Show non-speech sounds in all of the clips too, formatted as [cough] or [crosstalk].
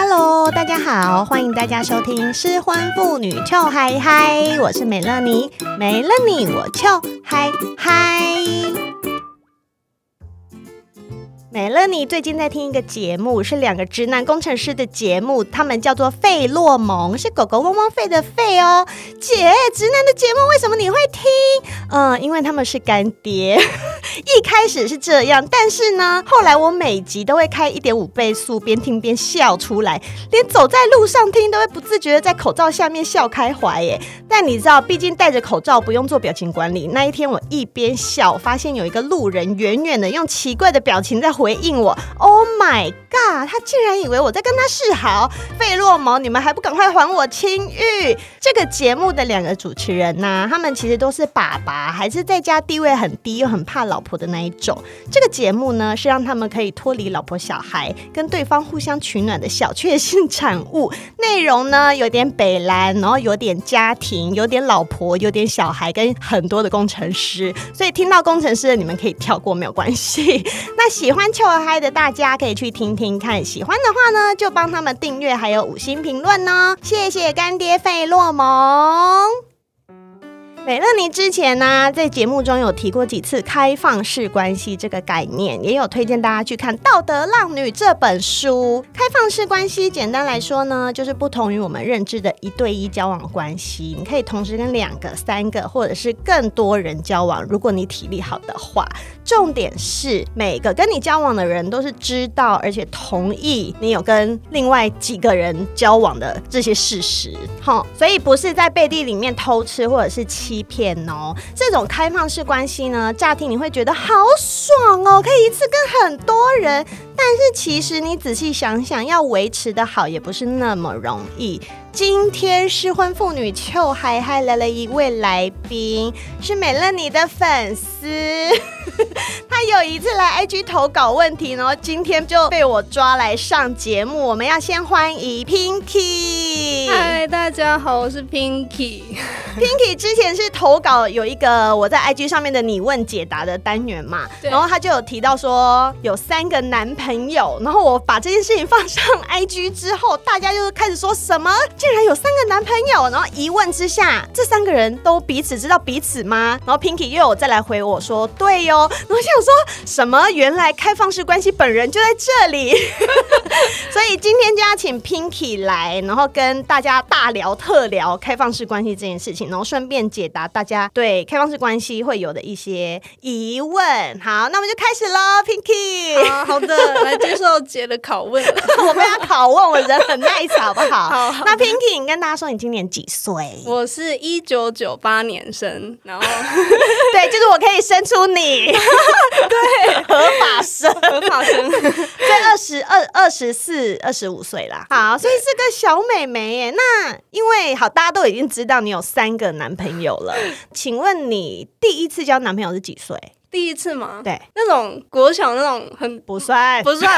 Hello，大家好，欢迎大家收听失婚妇女俏嗨嗨，我是美乐妮，没了你我俏嗨嗨。美乐妮最近在听一个节目，是两个直男工程师的节目，他们叫做费洛蒙，是狗狗汪汪费的费哦。姐，直男的节目为什么你会听？嗯，因为他们是干爹。[laughs] 一开始是这样，但是呢，后来我每集都会开一点五倍速，边听边笑出来，连走在路上听都会不自觉的在口罩下面笑开怀耶。但你知道，毕竟戴着口罩不用做表情管理。那一天我一边笑，发现有一个路人远远的用奇怪的表情在回回应我。Oh my god！他竟然以为我在跟他示好。费洛蒙，你们还不赶快还我清誉？这个节目的两个主持人呢、啊，他们其实都是爸爸，还是在家地位很低又很怕老婆的那一种。这个节目呢，是让他们可以脱离老婆小孩，跟对方互相取暖的小确幸产物。内容呢，有点北蓝，然后有点家庭，有点老婆，有点小孩，跟很多的工程师。所以听到工程师的你们可以跳过，没有关系。那喜欢秋儿嗨的大家可以去听听看，喜欢的话呢，就帮他们订阅，还有五星评论哦。谢谢干爹费洛蒙。美乐妮之前呢、在节目中有提过几次开放式关系这个概念，也有推荐大家去看《道德浪女》这本书。开放式关系，简单来说呢，就是不同于我们认知的一对一交往关系，你可以同时跟两个、三个或者是更多人交往，如果你体力好的话。重点是每个跟你交往的人都是知道而且同意你有跟另外几个人交往的这些事实，齁，所以不是在背地里面偷吃或者是欺一片哦。这种开放式关系呢，乍听你会觉得好爽哦，可以一次跟很多人，但是其实你仔细想想，要维持的好也不是那么容易。今天失婚妇女邱海海来了一位来宾，是美乐你的粉丝。[laughs] 他有一次来 IG 投稿问题，然后今天就被我抓来上节目。我们要先欢迎 Pinky。嗨，大家好，我是 Pinky。Pinky 之前是投稿有一个我在 IG 上面的你问解答的单元嘛，然后他就有提到说有三个男朋友，然后我把这件事情放上 IG 之后，大家就开始说什么？竟然有三个男朋友，然后一问之下，这三个人都彼此知道彼此吗？然后 Pinky 又有再来回我说，对哟。然后想说什么？原来开放式关系本人就在这里，[laughs] 所以今天就要请 Pinky 来，然后跟大家大聊特聊开放式关系这件事情，然后顺便解答大家对开放式关系会有的一些疑问。好，那我们就开始喽，Pinky。好，好的，来接受姐的拷问。[laughs] 我被他拷问，我人很 nice，好不好？好，好。那 Pinky，你跟大家说你今年几岁？我是一九九八年生，然后 [laughs] 对，就是我可以生出你。[laughs] 对，合法生，合法生，[laughs] 在二十二、二十四、二十五岁啦。好，所以是个小美眉耶。那因为好，大家都已经知道你有三个男朋友了。请问你第一次交男朋友是几岁？第一次吗？对，那种国小那种很不算，不算。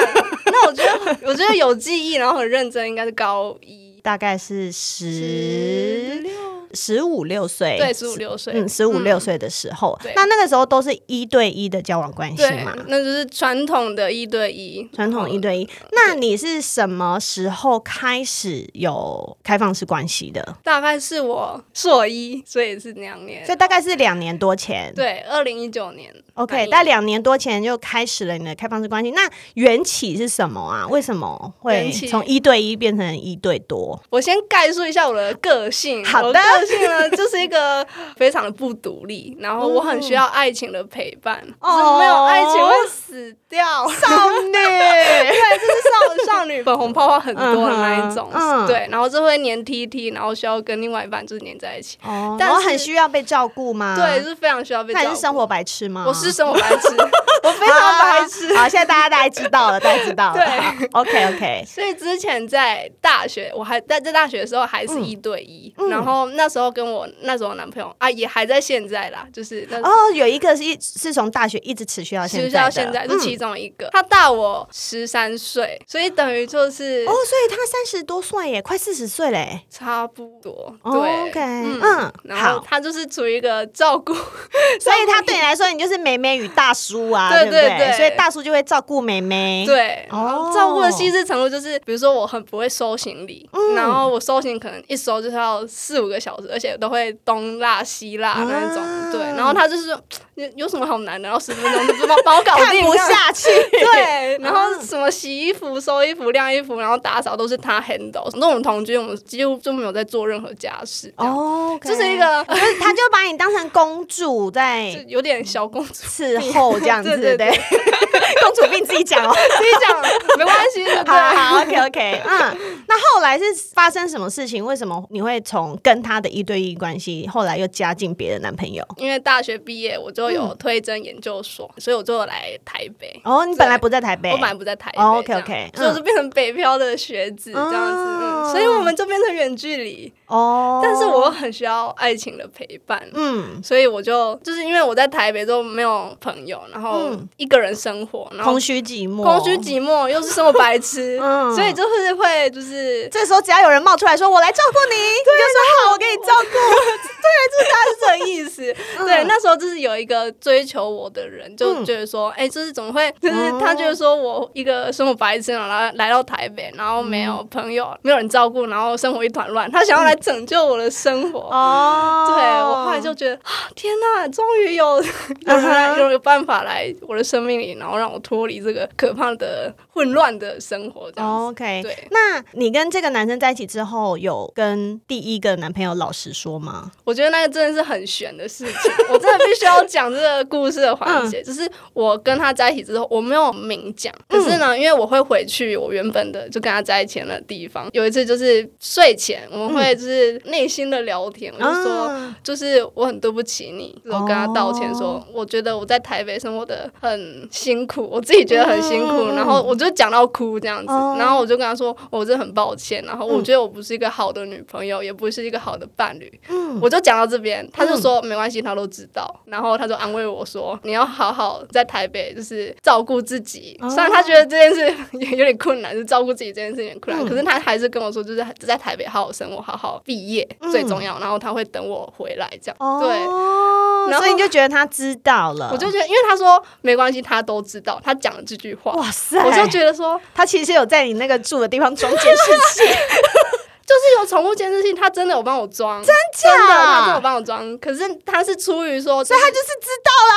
那我觉得，我觉得有记忆，然后很认真，应该是高一，大概是十六。十五六岁，对，十五六岁，嗯，十五六岁的时候，嗯，那那个时候都是一对一的交往关系嘛？那就是传统的一对一，传统一对一。那你是什么时候开始有开放式关系的？大概是我硕一，所以是两年，所以大概是两年多前，对，二零一九年。OK，在两年多前就开始了你的开放式关系。那缘起是什么啊？为什么会从一对一变成一对多？我先概述一下我的个性。好的。个性呢，就是一个非常的不独立，然后我很需要爱情的陪伴，哦，没有爱情会死掉，少女，[laughs] 对，就是少少女，粉红泡泡很多的那一种，嗯，对，然后就会黏 T T，然后需要跟另外一半就是黏在一起，哦，但是很需要被照顾吗？对，是非常需要被照顾。还是生活白痴吗？我是生活白痴，[laughs] 我非常白痴。好，现在大家大概知道了，大家知道了。对，OK OK。所以之前在大学，我还在在大学的时候还是一对一，然后那。时候跟我那时候男朋友啊，也还在现在啦，就是那哦，有一个是一是从大学一直持续到现在，持续到现在是其中一个，嗯、他大我十三岁，所以等于就是哦，所以他三十多岁耶，快四十岁嘞，差不多。，OK，嗯，嗯，然后他就是处于一个照顾，[laughs] 所以他对你来说，你就是妹妹与大叔啊，对对对？所以大叔就会照顾妹妹，对，哦，照顾的细致程度就是，比如说我很不会收行李，嗯、然后我收行李可能一收就是要四五个小时，而且都会东拉西拉那种，啊、对，然后他就是有有什么好难的，然后十分钟就帮帮我搞定，看不下去，[laughs] 对，然后什么洗衣服、收衣服、晾衣服，然后打扫都是他 handle。那我们同居，我们几乎就没有在做任何家事，哦，这、是一个，他就把你当成公主在，[laughs] 有点小公主伺候这样 [laughs] 子，对，对，对，对，公主病自己讲哦，自己讲没关系，好好，OK OK，嗯，那后来是发生什么事情？为什么你会从跟他的一对一关系，后来又加进别的男朋友？因为大学毕业我就有推甄研究所，嗯、所以我就来台北。哦，你本来不在台北，我本来不在台北。哦、OK OK，所以我就变成北漂的学子这样子，所以我们就变成远距离。哦，但是我很需要爱情的陪伴，嗯，所以我就就是因为我在台北都没有朋友，然后一个人生活，然后空虚寂寞，空虚寂寞，又是生活白痴，[laughs] 嗯，所以就是会就是这时候只要有人冒出来说“我来照顾你”，对，就说好，我给你照顾，[laughs] 对，就是大概是这个意思，对，那时候就是有一个追求我的人，就觉得说，哎，就是怎么会，就是他觉得说我一个生活白痴，然后来来到台北，然后没有朋友，没有人照顾，然后生活一团乱，他想要来。拯救我的生活哦！对，我后来就觉得啊，天哪，终于有 [laughs] 有人有有办法来我的生命里，然后让我脱离这个可怕的混乱的生活。这样 OK，对。那你跟这个男生在一起之后，有跟第一个男朋友老实说吗？我觉得那个真的是很悬的事情，[laughs] 我真的必须要讲这个故事的环节。[laughs] 就是我跟他在一起之后，我没有明讲，可是呢，因为我会回去我原本的就跟他在一起的地方。有一次就是睡前，我们会就是。是内心的聊天，我就说，就是我很对不起你，我跟他道歉说，我觉得我在台北生活的很辛苦，我自己觉得很辛苦，然后我就讲到哭这样子，然后我就跟他说，我真的很抱歉，然后我觉得我不是一个好的女朋友，也不是一个好的伴侣，我就讲到这边，他就说没关系，他都知道，然后他就安慰我说，你要好好在台北就是照顾自己，虽然他觉得这件事 [laughs] 有点困难，就照顾自己这件事有点困难，可是他还是跟我说，就是在台北好好生活，好好。毕业最重要，然后他会等我回来，这样。对，然后所以你就觉得他知道了，我就觉得，因为他说没关系，他都知道，他讲了这句话，哇塞，我就觉得说他其实有在你那个住的地方装监视器，[laughs] 就是有宠物监视器，他真的有帮我装，真假？他真的有帮我装，可是他是出于说，所以他就是知道啦，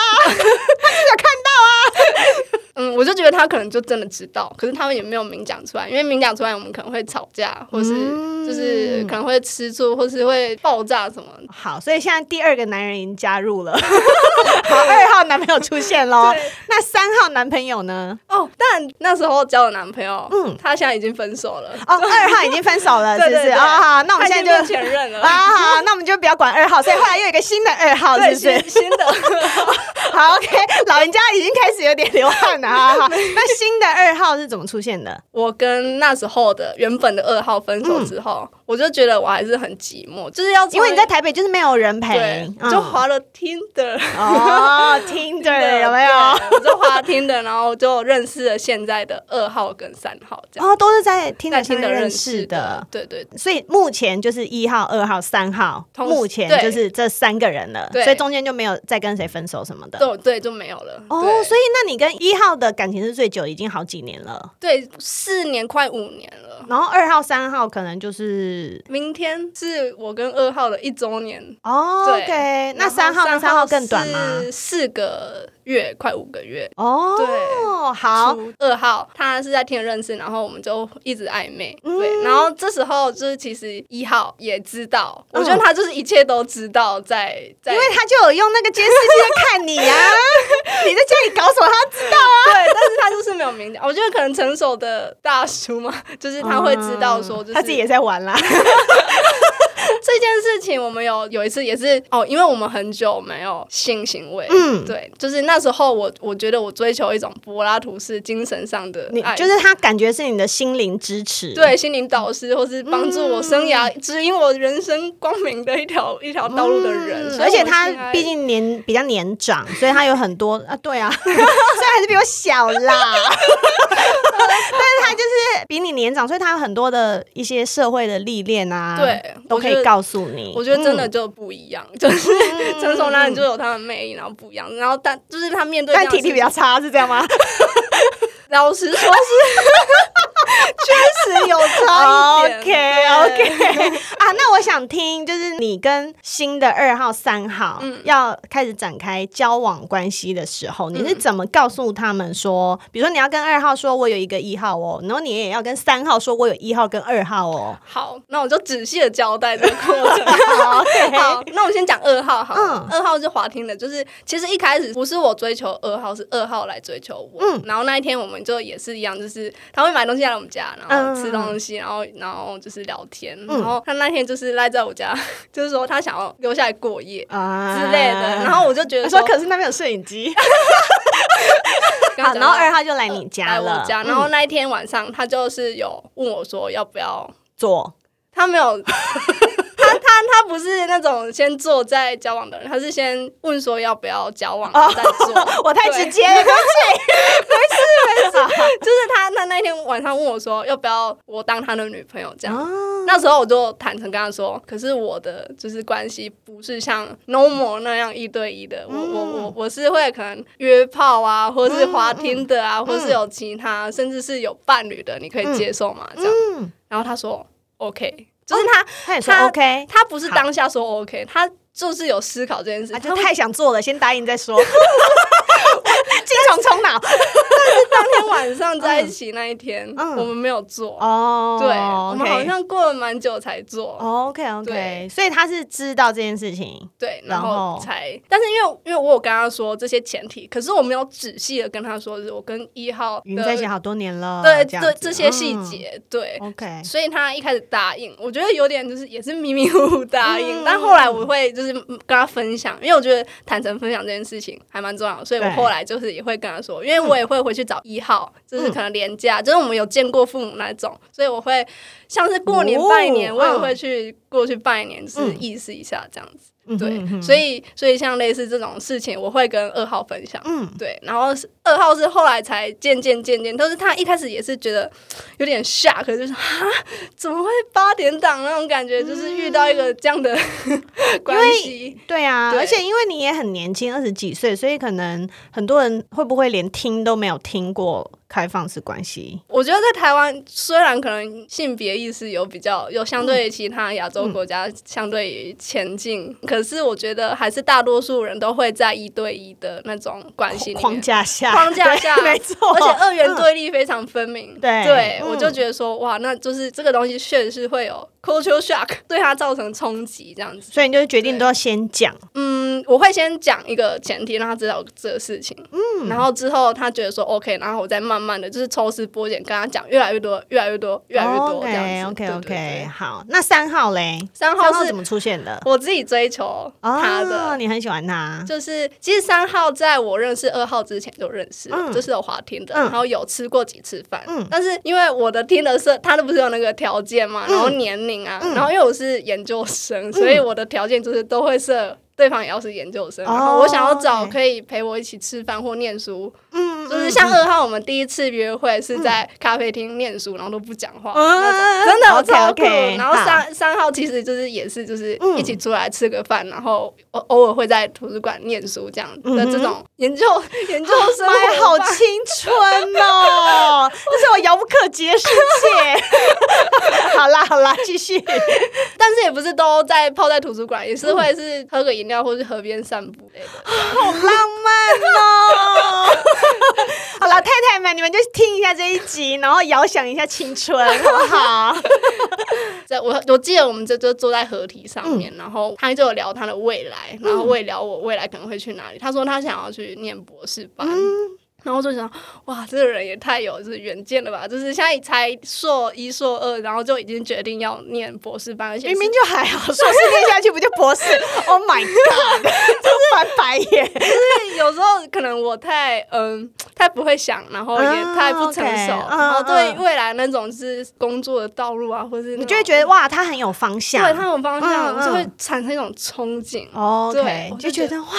就觉得他可能就真的知道，可是他们也没有明讲出来，因为明讲出来，我们可能会吵架，或是就是可能会吃醋，或是会爆炸什么。好，所以现在第二个男人已经加入了，[laughs] 好，二号男朋友出现喽。那三号男朋友呢？哦，但那时候交的男朋友，嗯，他现在已经分手了。哦，二号已经分手了，[laughs] 是不是？啊，好，那我们现在就前任了。啊，好，那我们就不要管二号，所以后来又有一个新的二号，[laughs] 是不是？新的。好，OK，老人家已经开始有点流汗了。好好，那新的二号是怎么出现的？我跟那时候的原本的二号分手之后，嗯、我就觉得我还是很寂寞，就是要因为你在台北就是没有人陪，嗯、就滑了 Tinder 哦，Tinder 有没有？我就滑 Tinder，然后就认识了现在的二号跟三号，这样哦，都是在 Tinder 上认识的，对，对对。所以目前就是一号、二号、三号，目前就是这三个人了，对所以中间就没有再跟谁分手什么的，对对，就没有了。哦，所以那你跟一号的感情是最久，已经好几年了。对，四年快五年了。然后二号、三号可能就是明天是我跟二号的一周年哦。对，okay, 那三号跟三号更短吗？四个月，快五个月。哦，对，好。二号他是在天认识，然后我们就一直暧昧。对，然后这时候就是其实一号也知道，我觉得他就是一切都知道，在在，因为他就有用那个监视器在看你啊。[laughs] 你在家里搞什么？他知道啊。对，但是他就是没有明讲。我觉得可能成熟的大叔嘛，就是他会知道说，就是他自己也在玩啦。[laughs] [laughs] [laughs] 这件事情，我们有有一次也是哦，因为我们很久没有性行为，嗯，对，就是那时候我我觉得我追求一种柏拉图式精神上的爱，就是他感觉是你的心灵支持，对，心灵导师，或是帮助我生涯、嗯、指引我人生光明的一条一条道路的人。嗯、而且他毕竟年比较年长，所以他有很多啊，对啊，[laughs] 虽然还是比我小啦，[laughs] 但是他就是比你年长，所以他有很多的一些社会的历练啊，对，都可以告诉你。我觉得真的就不一样，[laughs] 嗯、就是成熟男人就有他的魅力，然后不一样，然后但就是他面对，但体力比较差，是这样吗？[laughs] 老实说是。[laughs] [laughs] 确实有差一点。OK OK [laughs] 啊，那我想听，就是你跟新的二号、三号、嗯、要开始展开交往关系的时候，你是怎么告诉他们说？比如说你要跟二号说，我有一个一号哦，然后你也要跟三号说，我有一号跟二号哦。好，那我就仔细的交代这个过程。[laughs] 好，okay、好，那我先讲二号好。嗯，二号是滑听的，就是其实一开始不是我追求二号，是二号来追求我。嗯，然后那一天我们就也是一样，就是他会买东西来我们家，然后吃东西，然后然后就是聊天，嗯、然后他那天就是赖在我家，[laughs] 就是说他想要留下来过夜啊。之类的，然后我就觉得说，说可是那边有摄影机，[laughs] 好，然后二号就来你家了，来我家，然后那一天晚上他就是有问我说要不要做，他没有。他不是那种先做再交往的人，他是先问说要不要交往再做。Oh, [laughs] 我太直接了，对不起，没事没事。就是他他那天晚上问我说要不要我当他的女朋友这样，oh. 那时候我就坦诚跟他说，可是我的就是关系不是像 normal 那样一对一的，我我我我是会可能约炮啊，或是滑听的啊，或是有其他，甚至是有伴侣的，你可以接受吗？这样，然后他说 OK。就是他，他也说 OK，他不是当下说 OK，他就是有思考这件事，他就太想做了，先答应再说。精 [laughs] 虫冲脑，但是当天晚上在一起那一天，我们没有做哦。对，我们好像过了蛮久才做。OK OK，所以他是知道这件事情，对，然后才。但是因为因为我有跟他说这些前提，可是我没有仔细的跟他说，是我跟一号在一起好多年了。对对，这些细节，对 OK。所以他一开始答应，我觉得有点就是也是迷迷糊糊答应，但后来我会就是跟他分享，因为我觉得坦诚分享这件事情还蛮重要，所以我后来就是。也会跟他说，因为我也会回去找一号，嗯、就是可能连假，就是我们有见过父母那种，所以我会像是过年拜年，哦、我也会去过去拜年，就是意思一下这样子。嗯、对，所以所以像类似这种事情，我会跟二号分享。嗯，对，然后是二号是后来才渐渐渐渐，都是他一开始也是觉得有点 shock，就是啊，怎么会八点档那种感觉，就是遇到一个这样的、嗯、关系。对啊，对而且因为你也很年轻，二十几岁，所以可能很多人会不会连听都没有听过。开放式关系，我觉得在台湾虽然可能性别意识有比较有相对于其他亚洲国家相对于前进，嗯、可是我觉得还是大多数人都会在一对一的那种关系框架下，框架下没错，而且二元对立非常分明。嗯、对，对我就觉得说哇，那就是这个东西确实是会有 cultural shock 对他造成冲击这样子，所以你就决定都要先讲。嗯，我会先讲一个前提，让他知道这个事情。嗯，然后之后他觉得说 OK，然后我再慢慢。的，就是抽丝剥茧，跟他讲越来越多，越来越多，越来越多这样子。OK OK OK，好，那三号嘞？三号是怎么出现的？我自己追求他的，你很喜欢他。就是其实三号在我认识二号之前就认识，就是有滑听的，然后有吃过几次饭。嗯，但是因为我的听的是他的不是有那个条件嘛，然后年龄啊，然后因为我是研究生，所以我的条件就是都会设。对方也要是研究生，然后我想要找可以陪我一起吃饭或念书，嗯，就是像二号，我们第一次约会是在咖啡厅念书，然后都不讲话，真的我超酷。然后三三号其实就是也是就是一起出来吃个饭，然后偶偶尔会在图书馆念书这样的这种研究 [laughs] 研究生，妈呀，好青春哦！[laughs] 这是我遥不可及的世界。[laughs] 好啦好啦，继续。但是也不是都在泡在图书馆，也是会是喝个饮料。或是河边散步类的，好浪漫哦！[laughs] 好了，太太们，你们就听一下这一集，然后遥想一下青春，好不好？[laughs] 在我我记得我们这就坐在合体上面，嗯、然后他就有聊他的未来，然后我也聊我未来可能会去哪里。他说他想要去念博士班。嗯然后就想，哇，这个人也太有就是远见了吧！就是现在才硕一、硕二，然后就已经决定要念博士班，而且明明就还好，硕士念下去不就博士？Oh my god！[laughs] 就是翻白眼，[laughs] 就是有时候可能我太嗯太不会想，然后也太不成熟，嗯 okay, 然后对未来那种是工作的道路啊，或是你就会觉得哇，他很有方向，对他有方向，嗯、就会产生一种憧憬。哦、嗯，对，okay, 就觉得哇，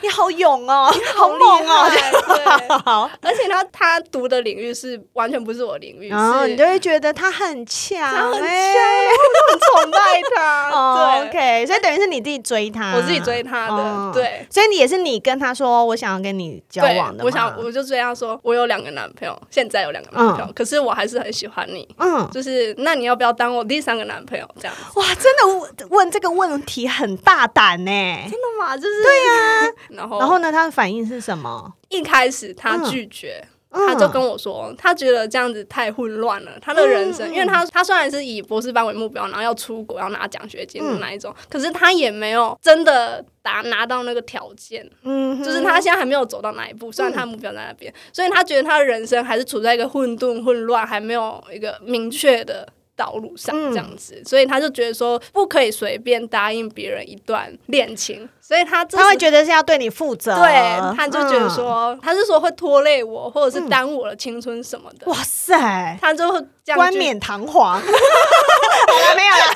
你好勇哦，你好猛哦，对。好，[laughs] 而且他他读的领域是完全不是我领域，然后你就会觉得他很强，他很强，我很崇拜他。[laughs] 哦，OK，所以等于是你自己追他，我自己追他的，对。所以你也是你跟他说，我想要跟你交往的，我想我就追他说，我有两个男朋友，现在有两个男朋友，可是我还是很喜欢你，嗯，就是那你要不要当我第三个男朋友？这样哇，真的问这个问题很大胆呢，真的吗？就是对呀，[laughs] 然后然后呢，他的反应是什么？一开始他拒绝，嗯、他就跟我说，他觉得这样子太混乱了，他的人生，嗯、因为他他虽然是以博士班为目标，然后要出国，要拿奖学金的那一种，嗯、可是他也没有真的达拿到那个条件，嗯，就是他现在还没有走到那一步，虽然他的目标在那边，嗯、所以他觉得他的人生还是处在一个混沌、混乱，还没有一个明确的。道路上这样子，嗯、所以他就觉得说不可以随便答应别人一段恋情，所以他他会觉得是要对你负责，对，他就觉得说、嗯、他是说会拖累我，或者是耽误我的青春什么的。哇塞，他就冠冕堂皇。[laughs] 好了，没有了。[laughs]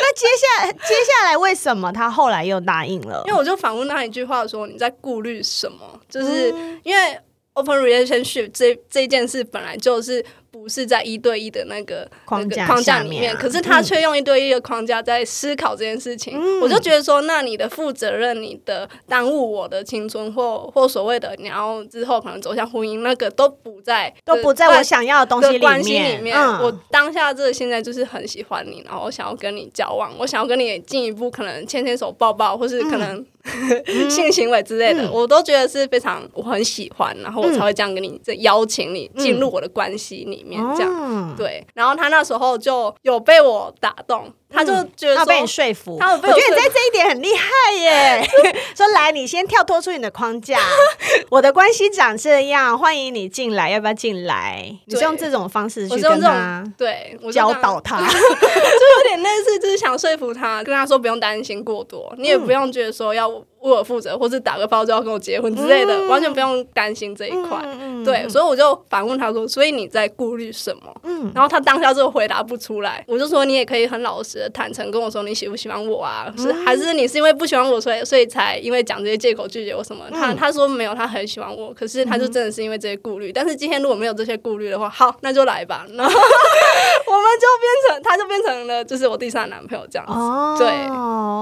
那接下来接下来为什么他后来又答应了？因为我就反问他一句话说：“你在顾虑什么？”就是因为 open relationship 这这件事本来就是。不是在一对一的那个框架框架里面，可是他却用一对一的框架在思考这件事情。我就觉得说，那你的负责任，你的耽误我的青春，或或所谓的你要之后可能走向婚姻，那个都不在，都不在我想要的东西关系里面。我当下这个现在就是很喜欢你，然后我想要跟你交往，我想要跟你进一步，可能牵牵手、抱抱，或是可能 [laughs] 性行为之类的，我都觉得是非常我很喜欢，然后我才会这样跟你邀请你进入我的关系里。面这样、嗯、对，然后他那时候就有被我打动。他就觉得他被你说服，他我觉得你在这一点很厉害耶。[laughs] 说来，你先跳脱出你的框架，[laughs] 我的关系长这样，欢迎你进来，要不要进来？你是用这种方式去跟他对教导他，就有点类似，就是想说服他，跟他说不用担心过多，你也不用觉得说要 know 为我负责，或是打个包就要跟我结婚之类的，完全不用担心这一块。对，所以我就反问他说：“所以你在顾虑什么？”嗯，然后他当下就回答不出来，我就说：“你也可以很老实。”坦诚跟我说你喜不喜欢我啊？是还是你是因为不喜欢我，所以所以才因为讲这些借口拒绝我什么？他他说没有，他很喜欢我，可是他就真的是因为这些顾虑。但是今天如果没有这些顾虑的话，好，那就来吧。[laughs] 然后我们就变成，他就变成了就是我第三男朋友这样子。哦，对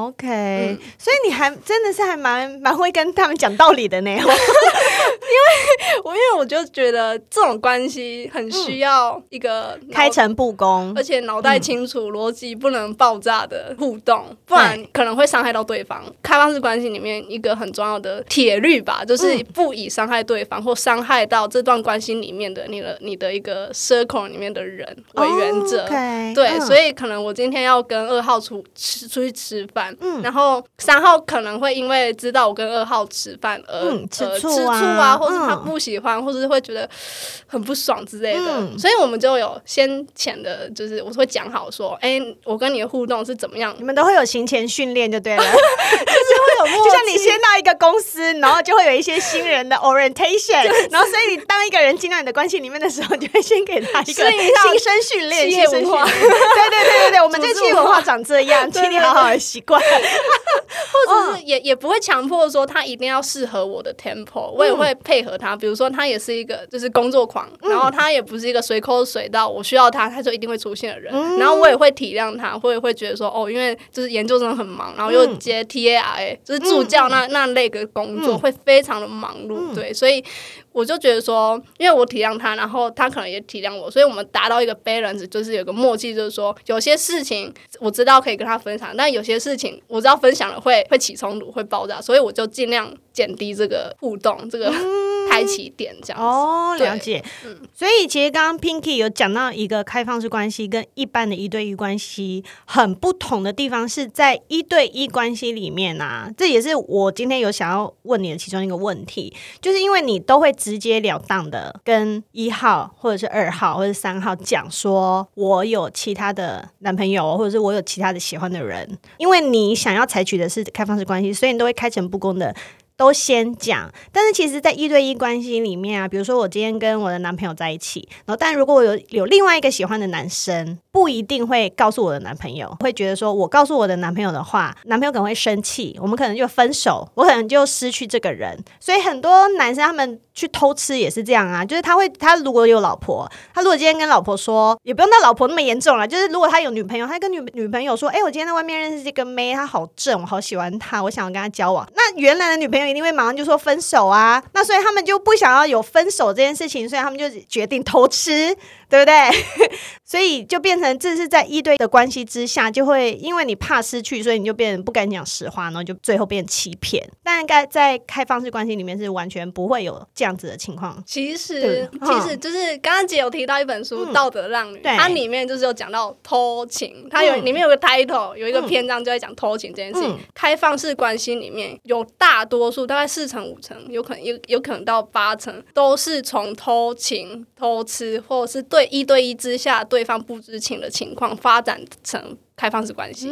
，OK。所以你还真的是还蛮蛮会跟他们讲道理的呢。[laughs] 因为我因为我就觉得这种关系很需要一个 [laughs] 开诚布公，而且脑袋清楚，逻辑不能。爆炸的互动，不然可能会伤害到对方。对开放式关系里面一个很重要的铁律吧，就是不以伤害对方或伤害到这段关系里面的你的你的一个 circle 里面的人为原则。Oh, okay. 对，嗯、所以可能我今天要跟二号出吃出去吃饭，嗯、然后三号可能会因为知道我跟二号吃饭而、嗯、吃醋啊，吃醋啊，或是他不喜欢，嗯、或者是会觉得很不爽之类的。嗯、所以我们就有先前的，就是我会讲好说，哎、欸，我跟你的。互动是怎么样？你们都会有行前训练就对了，[laughs] 就是会有，就像你先到一个公司，然后就会有一些新人的 orientation，然后所以你当一个人进到你的关系里面的时候，就会先给他一个 [laughs] 新生训练、新生训练。对对对对对，我们这企业文化长这样，[laughs] 请你好好的习惯，或者是也也不会强迫说他一定要适合我的 tempo，我也会配合他。比如说他也是一个就是工作狂，然后他也不是一个随口随到我需要他他就一定会出现的人，然后我也会体谅他，会。会觉得说哦，因为就是研究生很忙，然后又接 TARA，就是助教那那类的工作会非常的忙碌，对，所以我就觉得说，因为我体谅他，然后他可能也体谅我，所以我们达到一个 balance，就是有个默契，就是说有些事情我知道可以跟他分享，但有些事情我知道分享了会会起冲突，会爆炸，所以我就尽量减低这个互动，这个。开启点这样子。哦，了解。嗯，所以其实刚刚 Pinky 有讲到一个开放式关系跟一般的一对一关系很不同的地方，是在一对一关系里面啊，这也是我今天有想要问你的其中一个问题，就是因为你都会直截了当的跟一号或者是二号或者是三号讲说，我有其他的男朋友，或者是我有其他的喜欢的人，因为你想要采取的是开放式关系，所以你都会开诚布公的。都先讲，但是其实，在一对一关系里面啊，比如说我今天跟我的男朋友在一起，然后但如果我有有另外一个喜欢的男生，不一定会告诉我的男朋友，会觉得说我告诉我的男朋友的话，男朋友可能会生气，我们可能就分手，我可能就失去这个人。所以很多男生他们去偷吃也是这样啊，就是他会他如果有老婆，他如果今天跟老婆说，也不用他老婆那么严重了，就是如果他有女朋友，他跟女女朋友说，哎，我今天在外面认识这个妹，她好正，我好喜欢她，我想要跟她交往。那原来的女朋友。一定会马上就说分手啊，那所以他们就不想要有分手这件事情，所以他们就决定偷吃。对不对？[laughs] 所以就变成这是在一对的关系之下，就会因为你怕失去，所以你就变成不敢讲实话，然后就最后变欺骗。但该在开放式关系里面是完全不会有这样子的情况。其实，其实就是刚刚姐有提到一本书《嗯、道德浪女》，它里面就是有讲到偷情，它有里面有个 title，有一个篇章就在讲偷情这件事情。嗯、开放式关系里面有大多数，大概四成五成，有可能有有可能到八成，都是从偷情、偷吃，或者是对。一对一之下，对方不知情的情况发展成开放式关系，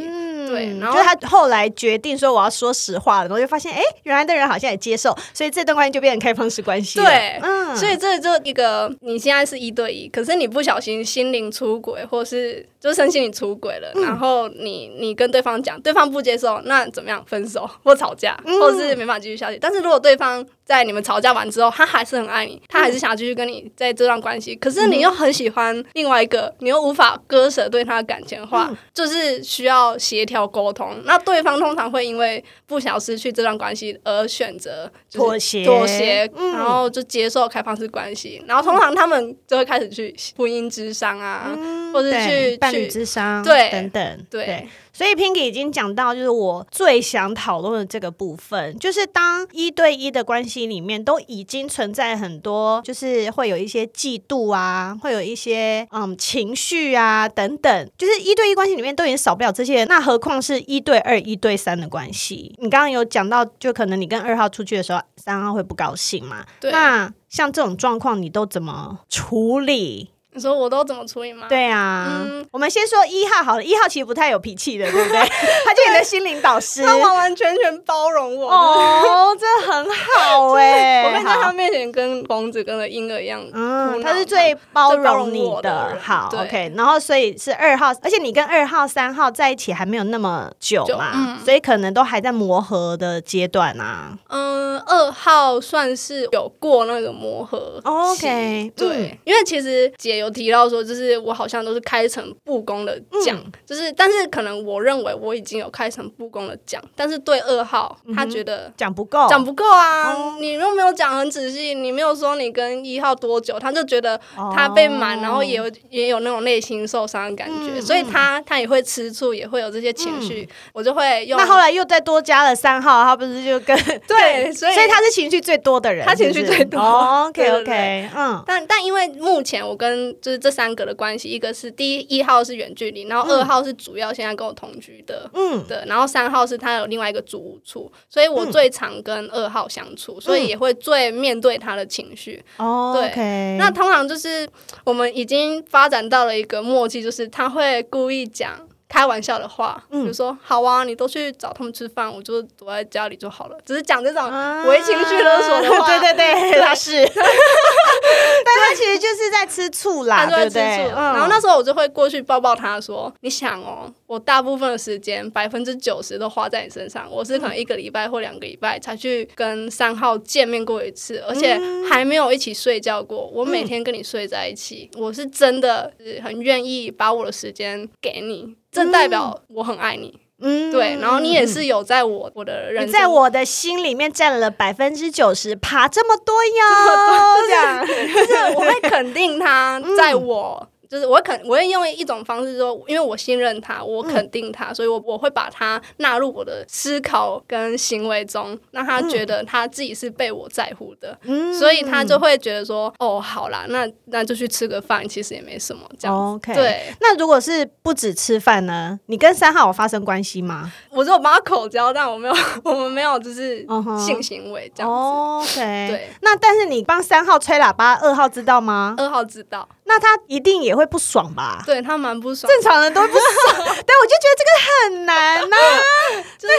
对，然后就他后来决定说我要说实话了，然后就发现，哎，原来的人好像也接受，所以这段关系就变成开放式关系。对，嗯，所以这就一个你现在是一对一，可是你不小心心灵出轨，或是就身心灵出轨了，嗯、然后你你跟对方讲，对方不接受，那怎么样？分手或吵架，嗯、或者是没法继续下去。但是如果对方在你们吵架完之后，他还是很爱你，他还是想要继续跟你在这段关系，嗯、可是你又很喜欢另外一个，你又无法割舍对他的感情的话，嗯、就是需要协调沟通。那对方通常会因为不想失去这段关系而选择妥协，妥协，然后就接受开放式关系。然后通常他们就会开始去婚姻之商啊，嗯、或者去伴侣之商，对，等等，对。对所以 Pinky 已经讲到，就是我最想讨论的这个部分，就是当一对一的关系里面都已经存在很多，就是会有一些嫉妒啊，会有一些嗯情绪啊等等，就是一对一关系里面都已经少不了这些，那何况是一对二、一对三的关系？你刚刚有讲到，就可能你跟二号出去的时候，三号会不高兴嘛？对。那像这种状况，你都怎么处理？你说我都怎么处理吗？对啊，嗯，我们先说一号好了。一号其实不太有脾气的，对不对？[laughs] 他就你的心灵导师，他完完全全包容我。哦，这很好哎！[laughs] 我会在他面前跟王子跟个婴儿一样，嗯，他是最包容你的。好，OK。然后所以是二号，而且你跟二号、三号在一起还没有那么久嘛，所以可能都还在磨合的阶段啊。嗯，二号算是有过那个磨合。OK，对，因为其实姐。有提到说，就是我好像都是开诚布公的讲，嗯、就是但是可能我认为我已经有开诚布公的讲，但是对二号、嗯、他觉得讲不够，讲不够啊！哦、你又没有讲很仔细，你没有说你跟一号多久，他就觉得他被瞒，哦、然后也有也有那种内心受伤的感觉，嗯、所以他他也会吃醋，也会有这些情绪，嗯、我就会用。那后来又再多加了三号，他不是就跟 [laughs] 对，所以所以他是情绪最多的人，他情绪最多。哦、OK [laughs] OK，嗯，但但因为目前我跟就是这三个的关系，一个是第一一号是远距离，然后二号是主要现在跟我同居的，嗯，对，然后三号是他有另外一个租屋处，所以我最常跟二号相处，嗯、所以也会最面对他的情绪。哦，对那通常就是我们已经发展到了一个默契，就是他会故意讲。开玩笑的话，比如说好啊，你都去找他们吃饭，我就躲在家里就好了。只是讲这种为情绪勒索的话，[laughs] 对对对，他是，[laughs] 但他其实就是在吃醋啦，对不对？然后那时候我就会过去抱抱他说：“你想哦，我大部分的时间百分之九十都花在你身上，我是可能一个礼拜或两个礼拜才去跟三号见面过一次，而且还没有一起睡觉过。我每天跟你睡在一起，我是真的是很愿意把我的时间给你。”这代表我很爱你，嗯，对，然后你也是有在我我的人，在我的心里面占了百分之九十，爬这么多呀，[laughs] 这样，[laughs] 就是我会肯定他 [laughs] 在我就是我肯我会用一种方式说，因为我信任他，我肯定他，嗯、所以我我会把他纳入我的思考跟行为中，让他觉得他自己是被我在乎的，嗯、所以他就会觉得说，哦，好啦，那那就去吃个饭，其实也没什么这样。OK，对。那如果是不止吃饭呢？你跟三号有发生关系吗？我说我帮他口交，但我没有，我们没有就是性行为这样子。Uh huh. OK，对。那但是你帮三号吹喇叭，二号知道吗？二号知道。那他一定也会不爽吧？对，他蛮不爽，正常人都会不爽。[laughs] 对，我就觉得这个很难呐、啊。[laughs] 就是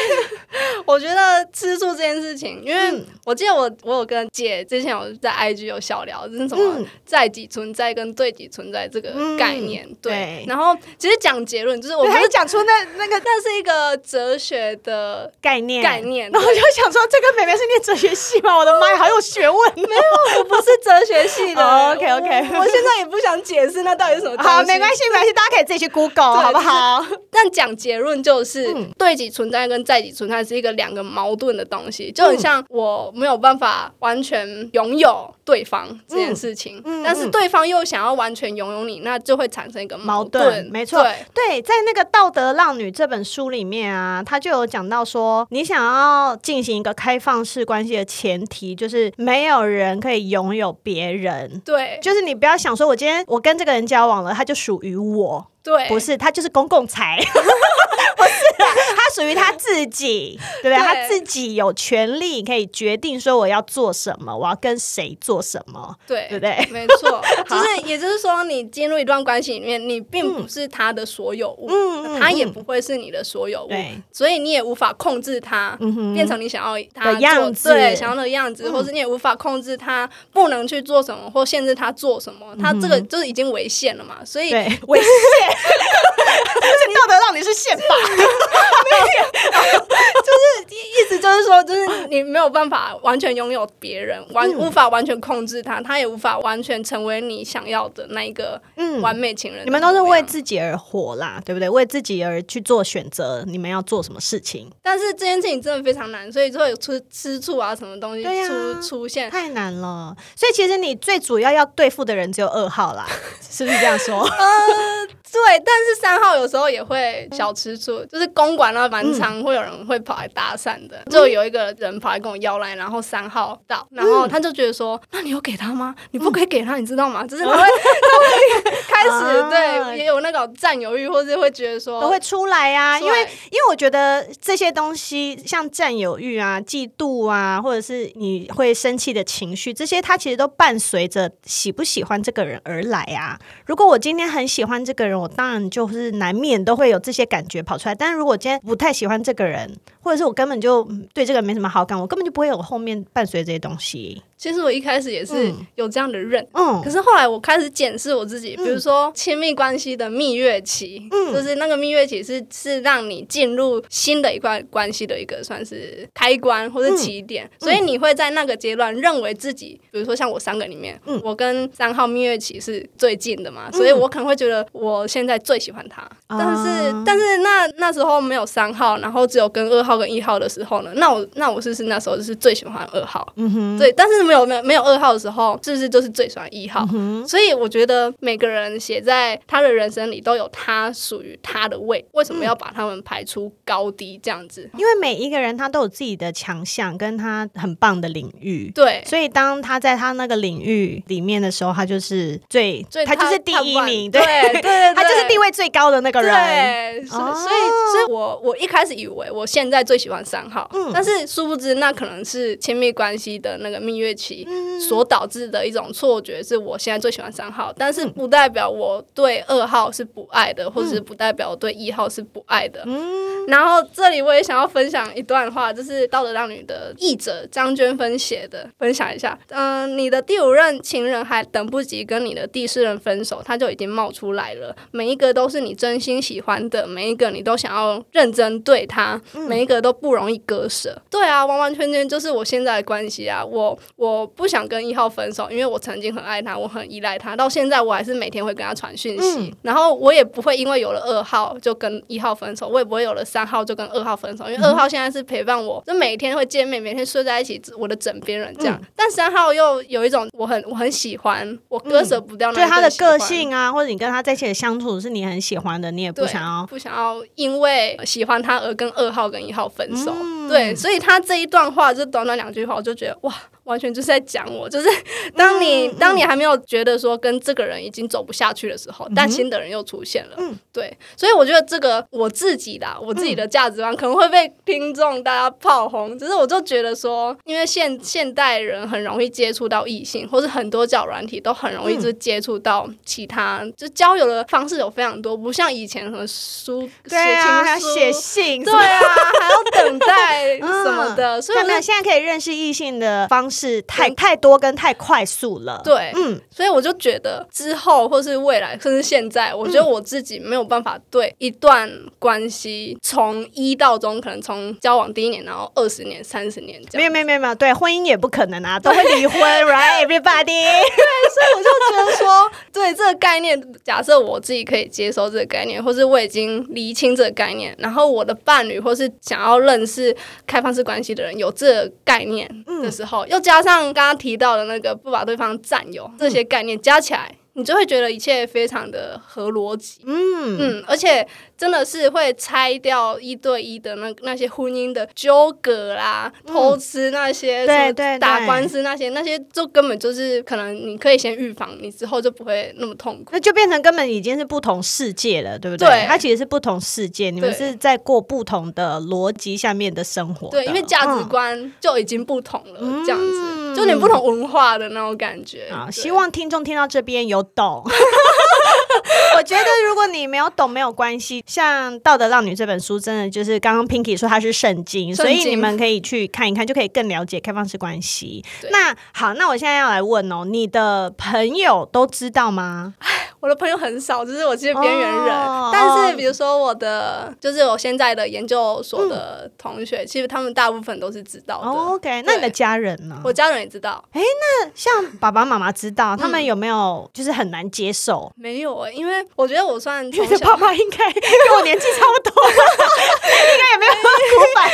我觉得吃醋这件事情，因为我记得我我有跟姐之前有在 IG 有小聊，就是什么在己存在跟对己存在这个概念。嗯、对，对然后其实讲结论就是我们讲出那那个那是一个哲学的概念概念。然后我就想说，这个妹妹是念哲学系吗？我的妈呀，好有学问！没有，我不是哲学系的。[laughs] Oh, OK OK，我，我现在也不。想解释那到底是什么？好，没关系，没关系，大家可以自己去 Google，好不好？但讲结论就是，嗯、对己存在跟在己存在是一个两个矛盾的东西，就很像我没有办法完全拥有对方这件事情，嗯嗯、但是对方又想要完全拥有你，那就会产生一个矛盾。矛盾没错，对，对，在那个《道德浪女》这本书里面啊，他就有讲到说，你想要进行一个开放式关系的前提，就是没有人可以拥有别人。对，就是你不要想说，我今天我跟这个人交往了，他就属于我。对，不是，他就是公共财，[laughs] 不是，他属于他自己，对不对？他自己有权利可以决定说我要做什么，我要跟谁做什么，对，对不对？[laughs] 没错，[laughs] 就是，也就是说，你进入一段关系里面，你并不是他的所有物，嗯，他也不会是你的所有物，对，所以你也无法控制他变成你想要他的样子，对，想要的样子，或是你也无法控制他不能去做什么，或限制他做什么，他这个就是已经违宪了嘛，所以违宪。[laughs] 这道德让你是宪法，[laughs] 就是意思就是说，就是你没有办法完全拥有别人，完无法完全控制他，他也无法完全成为你想要的那一个完美情人。你们都是为自己而活啦，对不对？为自己而去做选择，你们要做什么事情？但是这件事情真的非常难，所以就会有出吃醋啊，什么东西出出现太难了。所以其实你最主要要对付的人只有二号啦，[laughs] 是不是这样说？呃。对，但是三号有时候也会小吃醋，就是公馆那蛮常会有人会跑来搭讪的，嗯、就有一个人跑来跟我要来，然后三号到，然后他就觉得说，嗯、那你有给他吗？你不可以给他，你知道吗？就是他会，[laughs] 他会开始、啊、对，也有那种占有欲，或是会觉得说都会出来呀、啊，因为因为我觉得这些东西像占有欲啊、嫉妒啊，或者是你会生气的情绪，这些它其实都伴随着喜不喜欢这个人而来啊。如果我今天很喜欢这个人，我当然就是难免都会有这些感觉跑出来，但是如果今天不太喜欢这个人，或者是我根本就对这个人没什么好感，我根本就不会有后面伴随这些东西。其实我一开始也是有这样的认，嗯，可是后来我开始检视我自己，比如说亲密关系的蜜月期，嗯，就是那个蜜月期是是让你进入新的一段关系的一个算是开关或者起点，嗯、所以你会在那个阶段认为自己，比如说像我三个里面，嗯，我跟三号蜜月期是最近的嘛，嗯、所以我可能会觉得我现在最喜欢他，嗯、但是但是那那时候没有三号，然后只有跟二号跟一号的时候呢，那我那我是不是那时候就是最喜欢二号？嗯哼，对，但是。没有没有没有二号的时候，是不是就是最喜欢一号？所以我觉得每个人写在他的人生里都有他属于他的位，为什么要把他们排出高低这样子？因为每一个人他都有自己的强项，跟他很棒的领域。对，所以当他在他那个领域里面的时候，他就是最最他，他就是第一名，对，对 [laughs] 他就是地位最高的那个人。对，所以、哦、所以，所以我我一开始以为我现在最喜欢三号，嗯、但是殊不知那可能是亲密关系的那个蜜月期。所导致的一种错觉是我现在最喜欢三号，但是不代表我对二号是不爱的，或者是不代表我对一号是不爱的。嗯，然后这里我也想要分享一段话，就是《道德浪女》的译者张娟芬写的，分享一下。嗯、呃，你的第五任情人还等不及跟你的第四任分手，他就已经冒出来了。每一个都是你真心喜欢的，每一个你都想要认真对他，每一个都不容易割舍。对啊，完完全全就是我现在的关系啊，我我。我不想跟一号分手，因为我曾经很爱他，我很依赖他，到现在我还是每天会跟他传讯息。嗯、然后我也不会因为有了二号就跟一号分手，我也不会有了三三号就跟二号分手，因为二号现在是陪伴我，就每天会见面，每天睡在一起，我的枕边人这样。嗯、但三号又有一种我很我很喜欢，我割舍不掉那个、嗯。对他的个性啊，或者你跟他在一起的相处是你很喜欢的，你也不想要不想要因为喜欢他而跟二号跟一号分手。嗯、对，所以他这一段话就短短两句话，我就觉得哇。完全就是在讲我，就是当你、嗯、当你还没有觉得说跟这个人已经走不下去的时候，嗯、但新的人又出现了，嗯，对，所以我觉得这个我自己的我自己的价值观可能会被听众大家炮轰，只是我就觉得说，因为现现代人很容易接触到异性，或是很多交友软体都很容易就接触到其他，嗯、就交友的方式有非常多，不像以前什么书写、啊、情书、写信，对啊，还要所以我们现在可以认识异性的方式。太太多跟太快速了，对，嗯，所以我就觉得之后或是未来，甚至现在，我觉得我自己没有办法对一段关系从一到终，可能从交往第一年，然后二十年、三十年这样，没有没有没有没有，对，[laughs] 婚姻也不可能啊，都会离婚，right，everybody，[laughs] 对，所以我就觉得说，对这个概念，假设我自己可以接受这个概念，或是我已经厘清这个概念，然后我的伴侣或是想要认识开放式关系的人有这个概念的时候，又加上刚刚提到的那个不把对方占有这些概念加起来，你就会觉得一切非常的合逻辑。嗯嗯，而且。真的是会拆掉一对一的那那些婚姻的纠葛啦，嗯、偷吃那些，对对，打官司那些，那些就根本就是可能你可以先预防，你之后就不会那么痛苦。那就变成根本已经是不同世界了，对不对？对，它其实是不同世界，你们是在过不同的逻辑下面的生活的。对，因为价值观就已经不同了，嗯、这样子就有点不同文化的那种感觉。啊、嗯，希望听众听到这边有懂。[laughs] [laughs] 我觉得如果你没有懂没有关系，像《道德浪女》这本书，真的就是刚刚 Pinky 说它是圣经，所以你们可以去看一看，就可以更了解开放式关系。那好，那我现在要来问哦，你的朋友都知道吗？[laughs] 我的朋友很少，就是我是边缘人。Oh, 但是比如说我的，就是我现在的研究所的同学，嗯、其实他们大部分都是知道的。Oh, OK，那你的家人呢？我家人也知道。哎、欸，那像爸爸妈妈知道，他们有没有就是很难接受？没有啊、欸，因为我觉得我算，爸爸应该 [laughs] 跟我年纪差不多，应该也没有那么古板。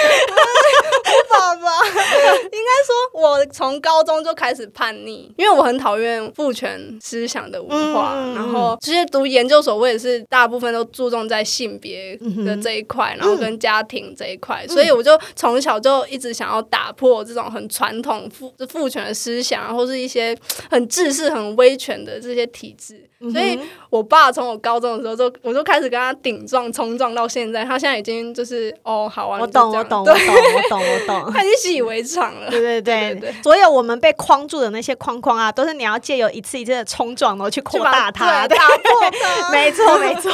我爸爸应该说，我从高中就开始叛逆，因为我很讨厌父权思想的文化，嗯、然后。哦，其实读研究所，我也是大部分都注重在性别的这一块，然后跟家庭这一块，嗯、所以我就从小就一直想要打破这种很传统父父权的思想，或是一些很制式、很威权的这些体制。所以，我爸从我高中的时候就，我就开始跟他顶撞、冲撞到现在。他现在已经就是哦，好啊。我懂，我懂，我懂，我懂，我懂。他已经习以为常了。对对对对，所有我们被框住的那些框框啊，都是你要借由一次一次的冲撞，然后去扩大它，打破它。[laughs] [laughs] [laughs] 没错，没错，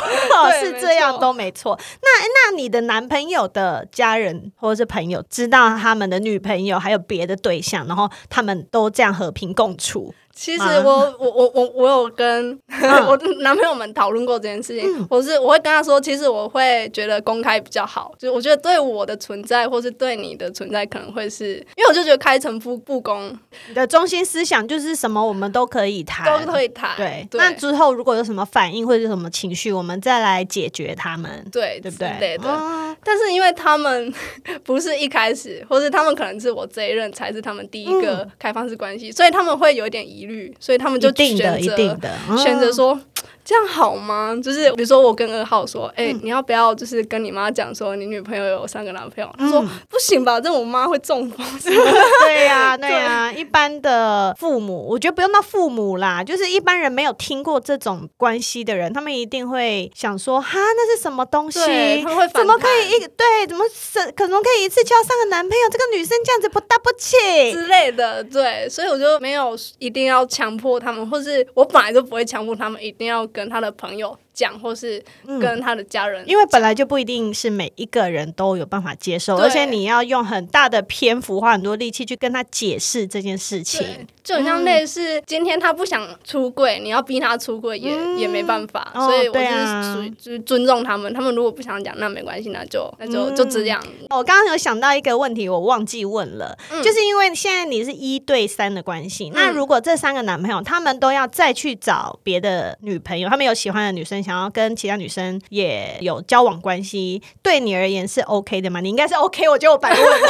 是这样都没错。那那你的男朋友的家人或者是朋友知道他们的女朋友还有别的对象，然后他们都这样和平共处？其实我我我我我有跟 [laughs] 我男朋友们讨论过这件事情，嗯、我是我会跟他说，其实我会觉得公开比较好，就我觉得对我的存在或是对你的存在可能会是，因为我就觉得开诚布布公，你的中心思想就是什么我们都可以谈，都可以谈。对，对那之后如果有什么反应或者是什么情绪，我们再来解决他们，对对不对？对的。哦、但是因为他们 [laughs] 不是一开始，或是他们可能是我这一任才是他们第一个开放式关系，嗯、所以他们会有点疑虑。所以他们就选择选择说。这样好吗？就是比如说，我跟二号说，哎、欸，嗯、你要不要就是跟你妈讲说，你女朋友有三个男朋友？他说、嗯、不行吧，这我妈会中风。[laughs] 对呀、[laughs] 啊，对呀、一般的父母，我觉得不用到父母啦，就是一般人没有听过这种关系的人，他们一定会想说，哈，那是什么东西？会怎么可以一对？怎么是可能可以一次交三个男朋友？这个女生这样子不搭不起之类的。对，所以我就没有一定要强迫他们，或是我本来就不会强迫他们一定要。跟他的朋友。讲或是跟他的家人、嗯，因为本来就不一定是每一个人都有办法接受，而且你要用很大的篇幅，花很多力气去跟他解释这件事情，就很像类似今天他不想出柜，嗯、你要逼他出柜也、嗯、也没办法，所以我就是属于就是尊重他们，他们如果不想讲，那没关系，那就那就就这样。我刚刚有想到一个问题，我忘记问了，嗯、就是因为现在你是一对三的关系，嗯、那如果这三个男朋友他们都要再去找别的女朋友，他们有喜欢的女生。想要跟其他女生也有交往关系，对你而言是 OK 的吗？你应该是 OK，我觉得我白问了。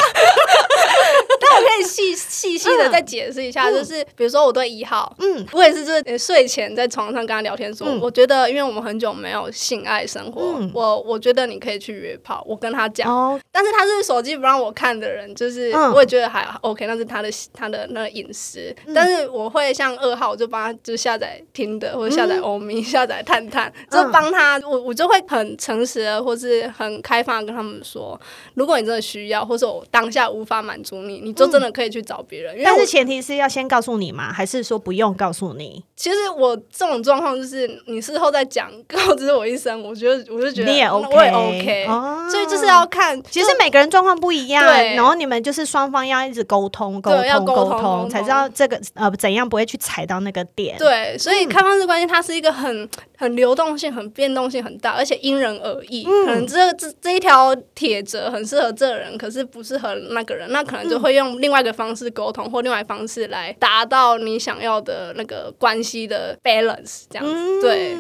可以细细细的再解释一下，嗯、就是比如说我对一号，嗯，我也是就是睡前在床上跟他聊天说，嗯、我觉得因为我们很久没有性爱生活，嗯、我我觉得你可以去约炮，我跟他讲，哦、但是他是手机不让我看的人，就是我也觉得还 OK，那是他的他的那个隐私，嗯、但是我会像二号，我就帮他就下载听的或者下载欧米、嗯、下载探探，就帮他，我我就会很诚实的或是很开放的跟他们说，如果你真的需要，或者我当下无法满足你，你就真的可以去找别人，但是前提是要先告诉你吗？还是说不用告诉你？其实我这种状况就是你事后再讲，告知我一声，我觉得我就觉得你也 OK，我也 OK，所以就是要看，其实每个人状况不一样，然后你们就是双方要一直沟通、沟通、沟通，才知道这个呃怎样不会去踩到那个点。对，所以开放式关系它是一个很很流动性、很变动性很大，而且因人而异。可能这这这一条铁则很适合这个人，可是不适合那个人，那可能就会用另外一个方式沟通，或另外一方式来达到你想要的那个关系的 balance，这样子。对，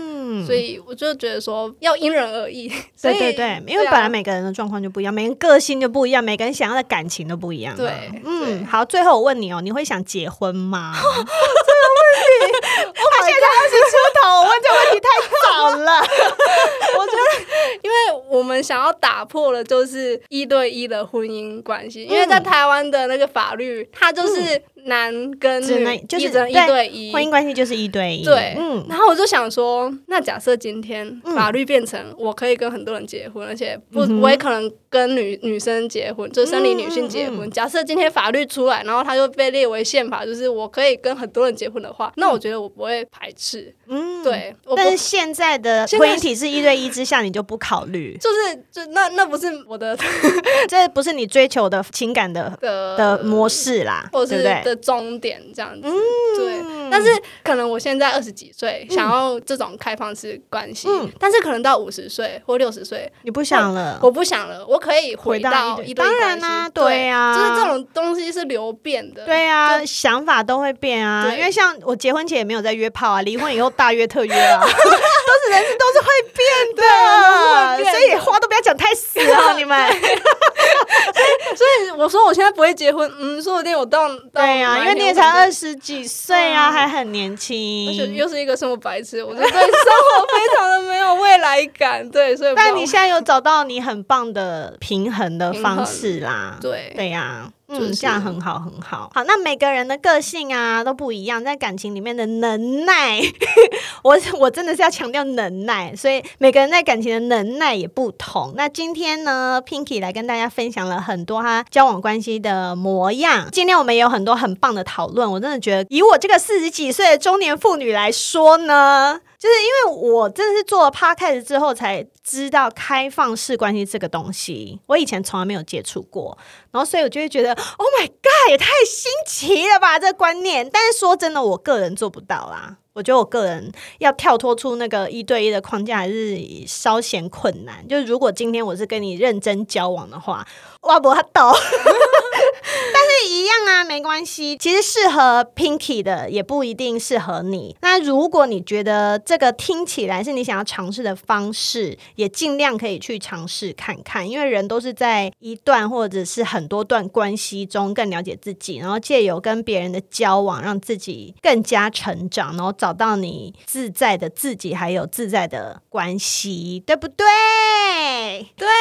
所以我就觉得说要因人而异。[laughs] 对对对，因为本来每个人的状况就不一样，每个人个性就不一样，每个人想要的感情都不一样。对，嗯，好，最后我问你哦，你会想结婚吗？这个问题，他现在二十出头，我问这个问题太早了。[laughs] 我觉得，因为我们想要打破了就是一对一的婚姻关系，因为在台湾的那个法律，它就是。男跟女就是一对一婚姻关系就是一对一，对，嗯。然后我就想说，那假设今天法律变成我可以跟很多人结婚，而且不，我也可能跟女女生结婚，就生理女性结婚。假设今天法律出来，然后它就被列为宪法，就是我可以跟很多人结婚的话，那我觉得我不会排斥。嗯，对。但是现在的婚姻体制一对一之下，你就不考虑？就是，就那那不是我的，[laughs] 这不是你追求的情感的 [laughs] 的模式啦，或者是的？终点这样子，嗯、对。但是可能我现在二十几岁，嗯、想要这种开放式关系，嗯、但是可能到五十岁或六十岁，你不想了？我不想了，我可以回到一对一关系。当然啦、啊，对呀、啊，就是这种东西是流变的，对呀、啊，想法都会变啊。因为像我结婚前也没有在约炮啊，离婚以后大约特约啊，[laughs] 都是人是都是会变的，所以话都不要讲太死啊，你们。[laughs] 所以我说我现在不会结婚，嗯，说不定我到对呀、啊，因为你也才二十几岁啊，还很年轻，而且又是一个什么白痴，我就对生活非常的没有未来感，对，所以但你现在有找到你很棒的平衡的方式啦，对，对呀、啊。嗯，这样很好，很好。好，那每个人的个性啊都不一样，在感情里面的能耐，[laughs] 我我真的是要强调能耐，所以每个人在感情的能耐也不同。那今天呢，Pinky 来跟大家分享了很多他交往关系的模样。今天我们也有很多很棒的讨论，我真的觉得以我这个四十几岁的中年妇女来说呢。就是因为我真的是做了 podcast 之后才知道开放式关系这个东西，我以前从来没有接触过，然后所以我就会觉得，Oh my God，也太新奇了吧这个观念！但是说真的，我个人做不到啦。我觉得我个人要跳脱出那个一对一的框架还是稍显困难。就是如果今天我是跟你认真交往的话，哇，不懂。但是一样啊，没关系。其实适合 Pinky 的也不一定适合你。那如果你觉得这个听起来是你想要尝试的方式，也尽量可以去尝试看看。因为人都是在一段或者是很多段关系中更了解自己，然后借由跟别人的交往，让自己更加成长，然后找到你自在的自己，还有自在的关系，对不对？对。[laughs]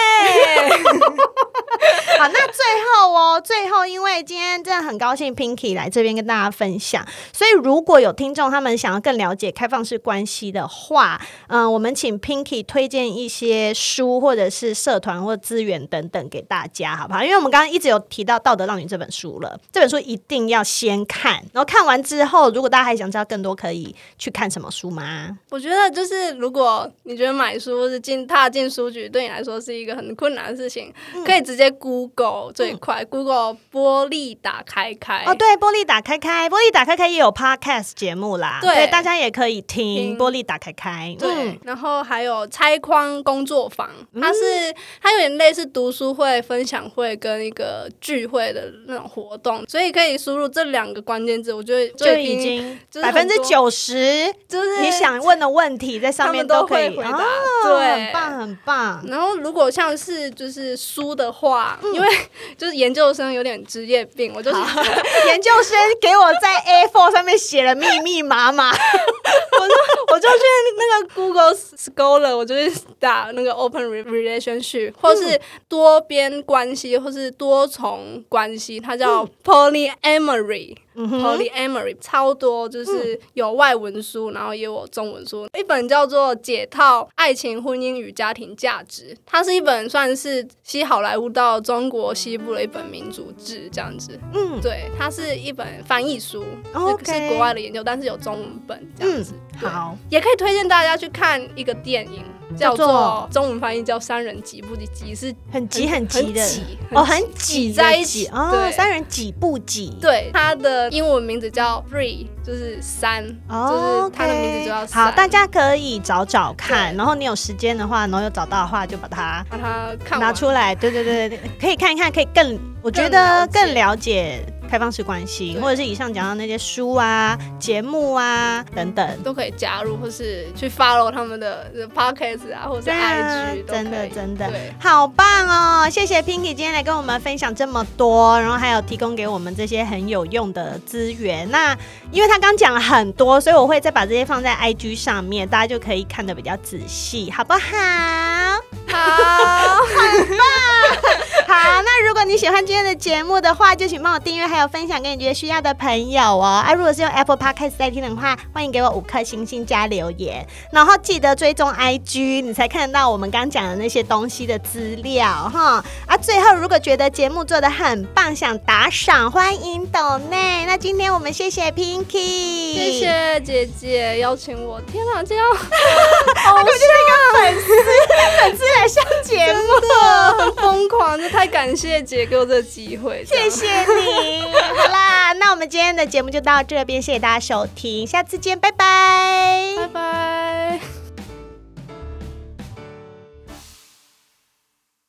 好，那最后哦，最后，因为今天真的很高兴，Pinky 来这边跟大家分享，所以如果有听众他们想要更了解开放式关系的话，嗯、呃，我们请 Pinky 推荐一些书或者是社团或资源等等给大家，好不好？因为我们刚刚一直有提到《道德浪女》这本书了，这本书一定要先看，然后看完之后，如果大家还想知道更多，可以去看什么书吗？我觉得就是如果你觉得买书或是进踏进书局对你来说是一个很困难的事情，嗯、可以直接 Google 最快、嗯、，Google 玻璃打开开。哦，对，玻璃打开开，玻璃打开开也有 Podcast 节目啦，对，对，大家也可以听，玻璃打开开。对、嗯，然后还有拆框工作坊，它是、嗯、它有点类似读书会、分享会跟一个聚会的那种活动，所以可以输入这两个关键字，我觉得就已经百分之九十，就是你想问的问题在上面都可以回答。哦、对，很棒，很棒。然后如果像是就是书的话，嗯、因为就是研究生有点职业病，我就是 [laughs] 研究生给我在 A4 上面写了密密麻麻，[laughs] 我就我就去那个 Google Scholar，我就去打那个 Open Relationship，或是多边关系，或是多重关系，它叫 Polyamory。嗯、Polyamory 超多，就是有外文书，嗯，然后也有中文书。一本叫做《解套爱情、婚姻与家庭价值》，它是一本算是西好莱坞到中国西部的一本民族志，这样子。嗯，对，它是一本翻译书，是国外的研究，但是有中文本这样子。嗯、好，也可以推荐大家去看一个电影。叫做中文翻译叫三人挤不挤，挤是很挤很挤的挤哦，很挤在一起哦。三人挤不挤？对，它的英文名字叫 Three，就是三，哦，就是它的名字就叫三。好，大家可以找找看，然后你有时间的话，然后有找到的话，就把它把它看拿出来。对对对对，可以看一看，可以更，我觉得更了解。开放式关系，或者是以上讲到那些书啊、节目啊等等，都可以加入，或是去 follow 他们的 podcast 啊，或者是 IG，真的真的好棒哦！谢谢 Pinky 今天来跟我们分享这么多，然后还有提供给我们这些很有用的资源。那因为他刚讲了很多，所以我会再把这些放在 IG 上面，大家就可以看得比较仔细，好不好？好，[laughs] 很棒。好，那如果你喜欢今天的节目的话，就请帮我订阅，还有分享给你觉得需要的朋友哦。啊，如果是用 Apple Podcast 在听的话，欢迎给我五颗星星加留言，然后记得追踪 IG，你才看得到我们刚讲的那些东西的资料哈。啊，最后如果觉得节目做的很棒，想打赏，欢迎抖内。那今天我们谢谢 Pinky，谢谢姐姐邀请我。天哪，这样，[laughs] 好像粉丝，粉丝来上节目，很疯狂。太感谢姐给我这个机会，谢谢你。好啦，那我们今天的节目就到这边，谢谢大家收听，下次见，拜拜，拜拜。